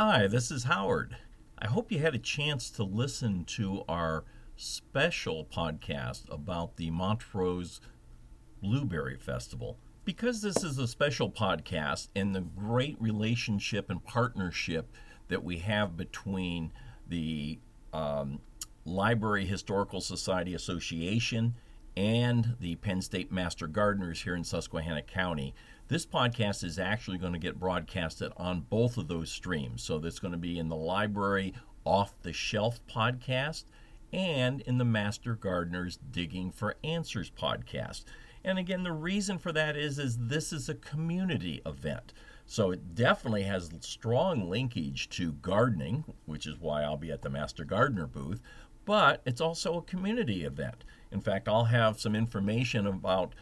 Hi, this is Howard. I hope you had a chance to listen to our special podcast about the Montrose Blueberry Festival. Because this is a special podcast and the great relationship and partnership that we have between the um, Library Historical Society Association and the Penn State Master Gardeners here in Susquehanna County. This podcast is actually going to get broadcasted on both of those streams. So that's going to be in the library off the shelf podcast and in the Master Gardeners Digging for Answers podcast. And again, the reason for that is is this is a community event. So it definitely has strong linkage to gardening, which is why I'll be at the Master Gardener booth, but it's also a community event. In fact, I'll have some information about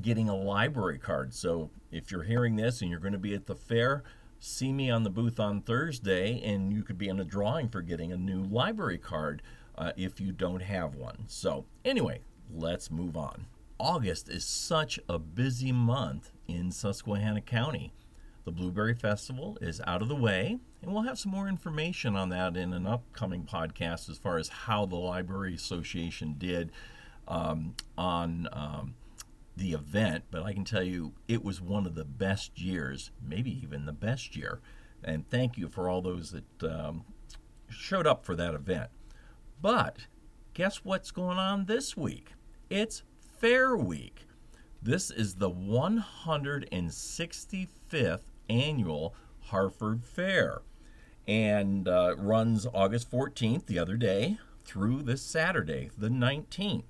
getting a library card. So if you're hearing this and you're going to be at the fair, see me on the booth on Thursday, and you could be in a drawing for getting a new library card uh, if you don't have one. So, anyway, let's move on. August is such a busy month in Susquehanna County. The Blueberry Festival is out of the way, and we'll have some more information on that in an upcoming podcast as far as how the Library Association did um, on um, the event. But I can tell you it was one of the best years, maybe even the best year. And thank you for all those that um, showed up for that event. But guess what's going on this week? It's Fair Week. This is the 165th annual Harford Fair and uh, runs August 14th, the other day, through this Saturday, the 19th.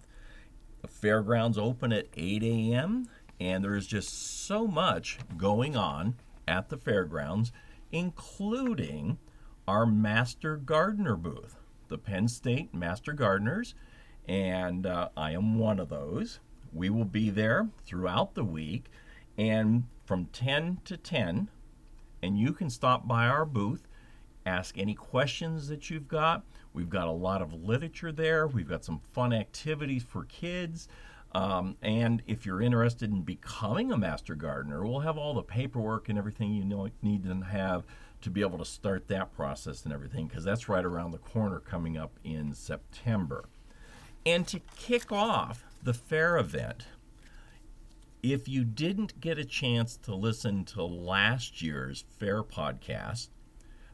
The fairgrounds open at 8 a.m., and there's just so much going on at the fairgrounds, including our Master Gardener booth, the Penn State Master Gardeners, and uh, I am one of those. We will be there throughout the week, and from 10 to 10 and you can stop by our booth, ask any questions that you've got. We've got a lot of literature there, we've got some fun activities for kids. Um, and if you're interested in becoming a master gardener, we'll have all the paperwork and everything you know, need to have to be able to start that process and everything, because that's right around the corner coming up in September. And to kick off the fair event, if you didn't get a chance to listen to last year's fair podcast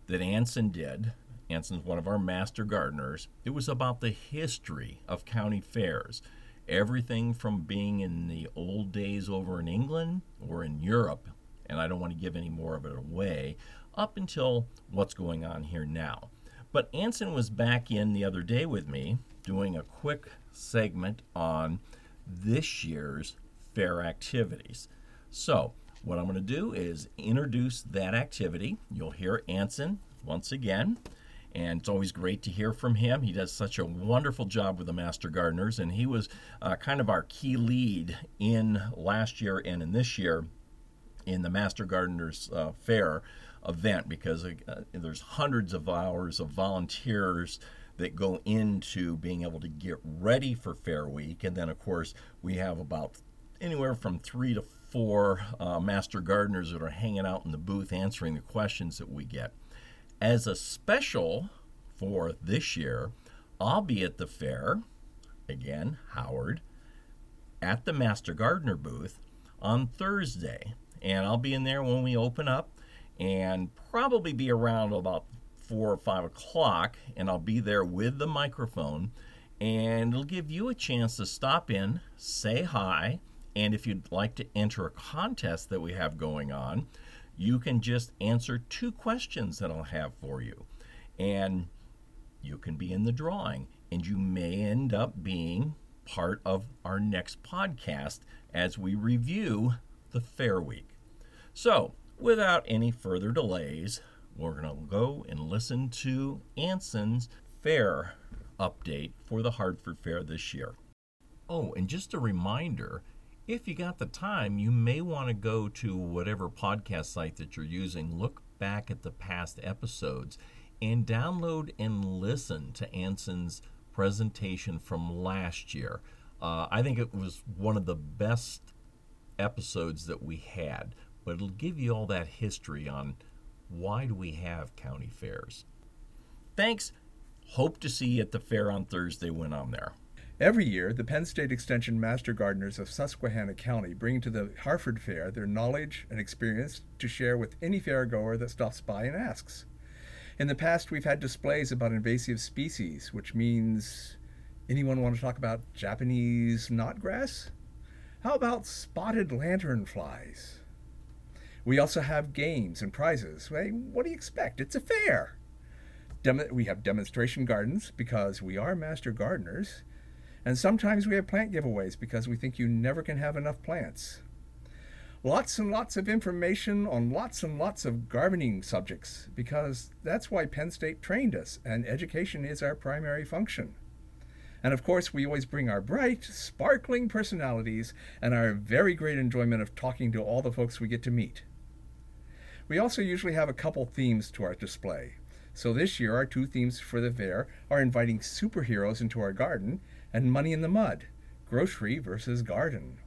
that Anson did, Anson's one of our master gardeners, it was about the history of county fairs. Everything from being in the old days over in England or in Europe, and I don't want to give any more of it away, up until what's going on here now. But Anson was back in the other day with me doing a quick segment on this year's fair activities. So, what I'm going to do is introduce that activity. You'll hear Anson once again, and it's always great to hear from him. He does such a wonderful job with the Master Gardeners, and he was uh, kind of our key lead in last year and in this year in the Master Gardeners uh, Fair event because uh, there's hundreds of hours of volunteers that go into being able to get ready for Fair Week. And then, of course, we have about anywhere from three to four uh, master gardeners that are hanging out in the booth answering the questions that we get. As a special for this year, I'll be at the fair, again, Howard, at the Master Gardener booth on Thursday. And I'll be in there when we open up and probably be around about four or five o'clock. And I'll be there with the microphone. And it'll give you a chance to stop in, say hi, and if you'd like to enter a contest that we have going on, you can just answer two questions that I'll have for you. And you can be in the drawing, and you may end up being part of our next podcast as we review the Fair Week. So, without any further delays, we're going to go and listen to Anson's fair update for the Harford Fair this year. Oh, and just a reminder if you got the time, you may want to go to whatever podcast site that you're using, look back at the past episodes, and download and listen to Anson's presentation from last year. Uh, I think it was one of the best episodes that we had, but it'll give you all that history on why do we have county fairs? Thanks. Hope to see you at the fair on Thursday when I'm there. Every year, the Penn State Extension Master Gardeners of Susquehanna County bring to the Harford Fair their knowledge and experience to share with any fairgoer that stops by and asks. In the past, we've had displays about invasive species, which means anyone want to talk about Japanese knotgrass? How about spotted lanternflies? We also have games and prizes. Hey, what do you expect? It's a fair. Dem- we have demonstration gardens because we are master gardeners and sometimes we have plant giveaways because we think you never can have enough plants. Lots and lots of information on lots and lots of gardening subjects because that's why Penn State trained us, and education is our primary function. And of course, we always bring our bright, sparkling personalities and our very great enjoyment of talking to all the folks we get to meet. We also usually have a couple themes to our display. So this year, our two themes for the fair are inviting superheroes into our garden and money in the mud grocery versus garden.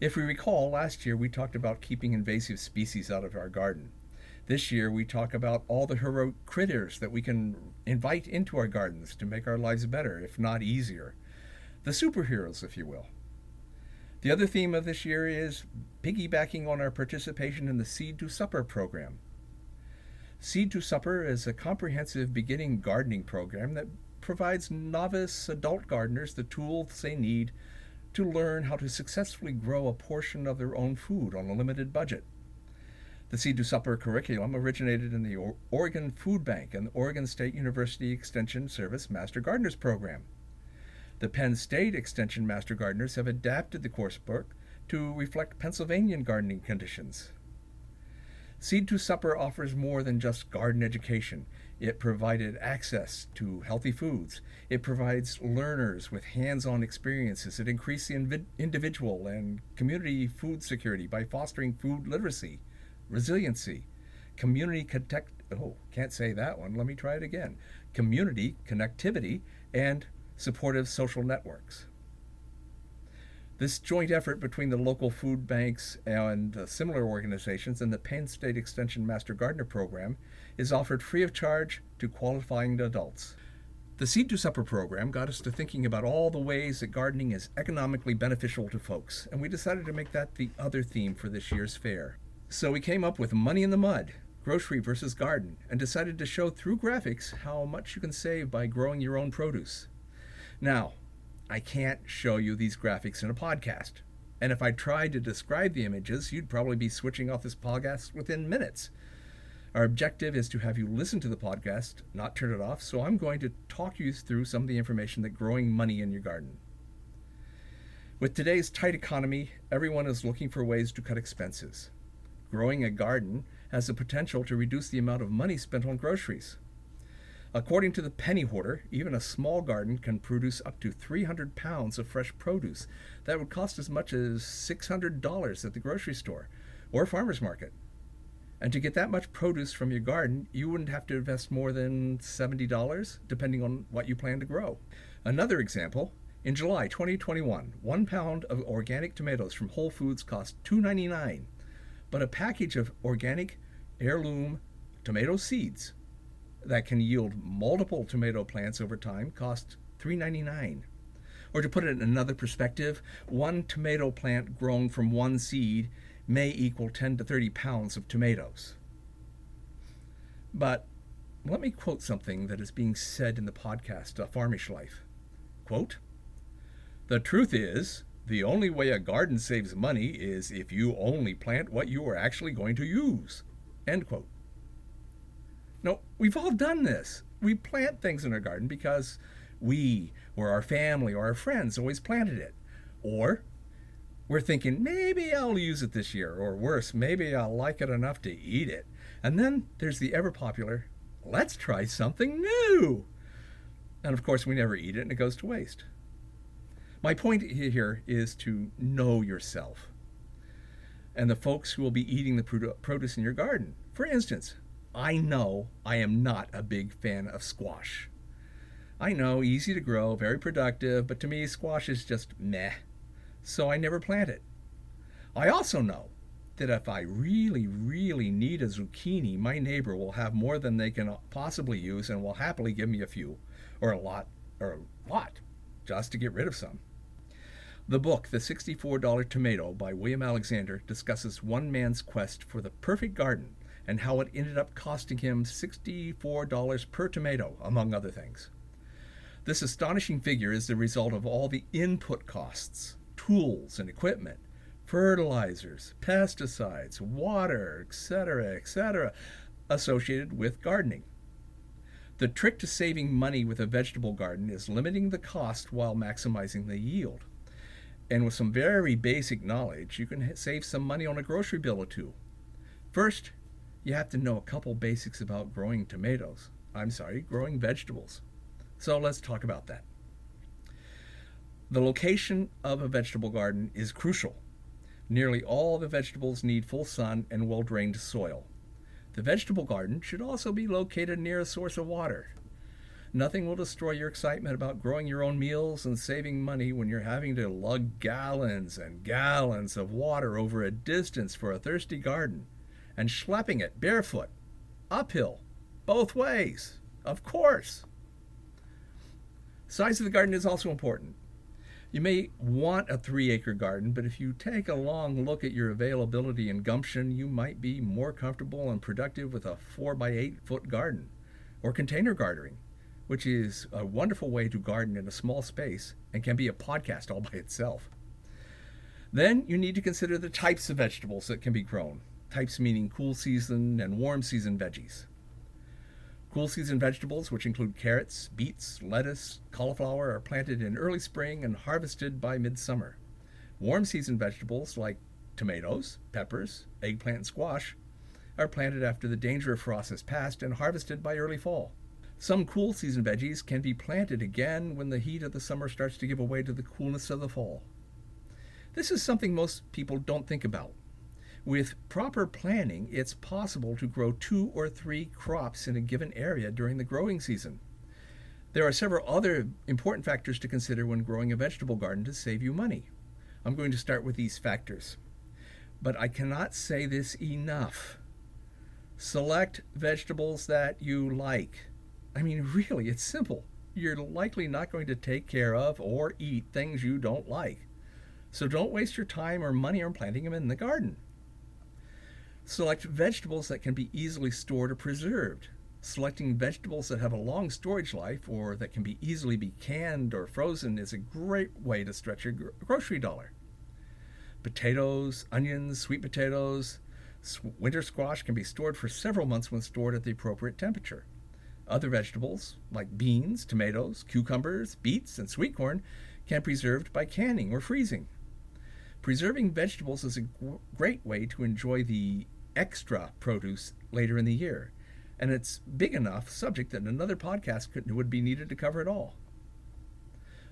If we recall, last year we talked about keeping invasive species out of our garden. This year we talk about all the heroic critters that we can invite into our gardens to make our lives better, if not easier. The superheroes, if you will. The other theme of this year is piggybacking on our participation in the Seed to Supper program. Seed to Supper is a comprehensive beginning gardening program that provides novice adult gardeners the tools they need to learn how to successfully grow a portion of their own food on a limited budget. The Seed to Supper curriculum originated in the Oregon Food Bank and the Oregon State University Extension Service Master Gardeners Program. The Penn State Extension Master Gardeners have adapted the coursework to reflect Pennsylvanian gardening conditions. Seed to Supper offers more than just garden education. It provided access to healthy foods. It provides learners with hands on experiences. It increased the individual and community food security by fostering food literacy, resiliency, community connect. Oh, can't say that one. Let me try it again. Community connectivity and supportive social networks. This joint effort between the local food banks and uh, similar organizations and the Penn State Extension Master Gardener Program is offered free of charge to qualifying adults. The Seed to Supper program got us to thinking about all the ways that gardening is economically beneficial to folks, and we decided to make that the other theme for this year's fair. So we came up with Money in the Mud, grocery versus garden, and decided to show through graphics how much you can save by growing your own produce. Now, I can't show you these graphics in a podcast. And if I tried to describe the images, you'd probably be switching off this podcast within minutes. Our objective is to have you listen to the podcast, not turn it off, so I'm going to talk you through some of the information that growing money in your garden. With today's tight economy, everyone is looking for ways to cut expenses. Growing a garden has the potential to reduce the amount of money spent on groceries. According to the Penny Hoarder, even a small garden can produce up to 300 pounds of fresh produce. That would cost as much as $600 at the grocery store or farmer's market. And to get that much produce from your garden, you wouldn't have to invest more than $70, depending on what you plan to grow. Another example in July 2021, one pound of organic tomatoes from Whole Foods cost $2.99, but a package of organic heirloom tomato seeds that can yield multiple tomato plants over time cost $3.99. Or to put it in another perspective, one tomato plant grown from one seed may equal 10 to 30 pounds of tomatoes. But let me quote something that is being said in the podcast, A Farmish Life. Quote, The truth is, the only way a garden saves money is if you only plant what you are actually going to use. End quote. No, we've all done this. We plant things in our garden because we or our family or our friends always planted it. Or we're thinking, maybe I'll use it this year. Or worse, maybe I'll like it enough to eat it. And then there's the ever popular, let's try something new. And of course, we never eat it and it goes to waste. My point here is to know yourself and the folks who will be eating the produce in your garden. For instance, I know I am not a big fan of squash. I know, easy to grow, very productive, but to me, squash is just meh. So I never plant it. I also know that if I really, really need a zucchini, my neighbor will have more than they can possibly use and will happily give me a few, or a lot, or a lot, just to get rid of some. The book, The $64 Tomato by William Alexander, discusses one man's quest for the perfect garden and how it ended up costing him $64 per tomato, among other things. This astonishing figure is the result of all the input costs, tools and equipment, fertilizers, pesticides, water, etc., etc., associated with gardening. The trick to saving money with a vegetable garden is limiting the cost while maximizing the yield. And with some very basic knowledge, you can save some money on a grocery bill or two. First, you have to know a couple basics about growing tomatoes. I'm sorry, growing vegetables. So let's talk about that. The location of a vegetable garden is crucial. Nearly all the vegetables need full sun and well drained soil. The vegetable garden should also be located near a source of water. Nothing will destroy your excitement about growing your own meals and saving money when you're having to lug gallons and gallons of water over a distance for a thirsty garden and schlepping it barefoot, uphill, both ways. Of course. Size of the garden is also important. You may want a three acre garden, but if you take a long look at your availability and gumption, you might be more comfortable and productive with a four by eight foot garden or container gardening, which is a wonderful way to garden in a small space and can be a podcast all by itself. Then you need to consider the types of vegetables that can be grown, types meaning cool season and warm season veggies. Cool season vegetables, which include carrots, beets, lettuce, cauliflower, are planted in early spring and harvested by midsummer. Warm season vegetables like tomatoes, peppers, eggplant, and squash are planted after the danger of frost has passed and harvested by early fall. Some cool season veggies can be planted again when the heat of the summer starts to give way to the coolness of the fall. This is something most people don't think about. With proper planning, it's possible to grow two or three crops in a given area during the growing season. There are several other important factors to consider when growing a vegetable garden to save you money. I'm going to start with these factors. But I cannot say this enough. Select vegetables that you like. I mean, really, it's simple. You're likely not going to take care of or eat things you don't like. So don't waste your time or money on planting them in the garden. Select vegetables that can be easily stored or preserved. Selecting vegetables that have a long storage life or that can be easily be canned or frozen is a great way to stretch your grocery dollar. Potatoes, onions, sweet potatoes, winter squash can be stored for several months when stored at the appropriate temperature. Other vegetables, like beans, tomatoes, cucumbers, beets, and sweet corn, can be preserved by canning or freezing. Preserving vegetables is a great way to enjoy the extra produce later in the year. And it's big enough subject that another podcast could, would be needed to cover it all.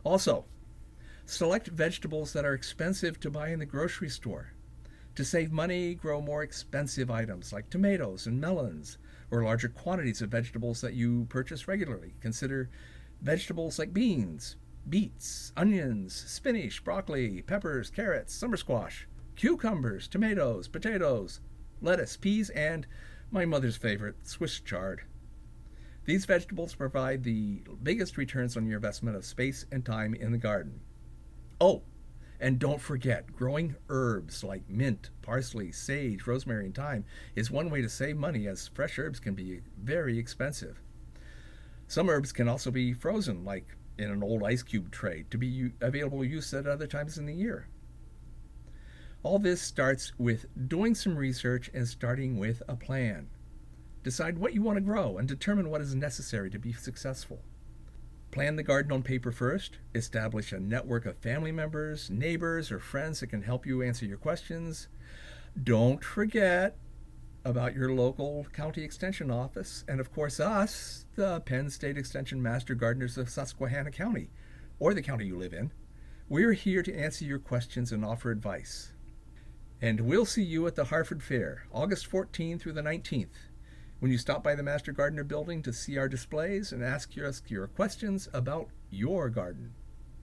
Also, select vegetables that are expensive to buy in the grocery store. To save money, grow more expensive items like tomatoes and melons, or larger quantities of vegetables that you purchase regularly. Consider vegetables like beans, beets, onions, spinach, broccoli, peppers, carrots, summer squash, cucumbers, tomatoes, potatoes, lettuce, peas, and my mother's favorite, Swiss chard. These vegetables provide the biggest returns on your investment of space and time in the garden. Oh, and don't forget, growing herbs like mint, parsley, sage, rosemary, and thyme is one way to save money as fresh herbs can be very expensive. Some herbs can also be frozen, like in an old ice cube tray, to be available use at other times in the year. All this starts with doing some research and starting with a plan. Decide what you want to grow and determine what is necessary to be successful. Plan the garden on paper first. Establish a network of family members, neighbors, or friends that can help you answer your questions. Don't forget about your local county extension office, and of course, us, the Penn State Extension Master Gardeners of Susquehanna County, or the county you live in. We're here to answer your questions and offer advice. And we'll see you at the Harford Fair, August 14th through the 19th, when you stop by the Master Gardener building to see our displays and ask us your questions about your garden.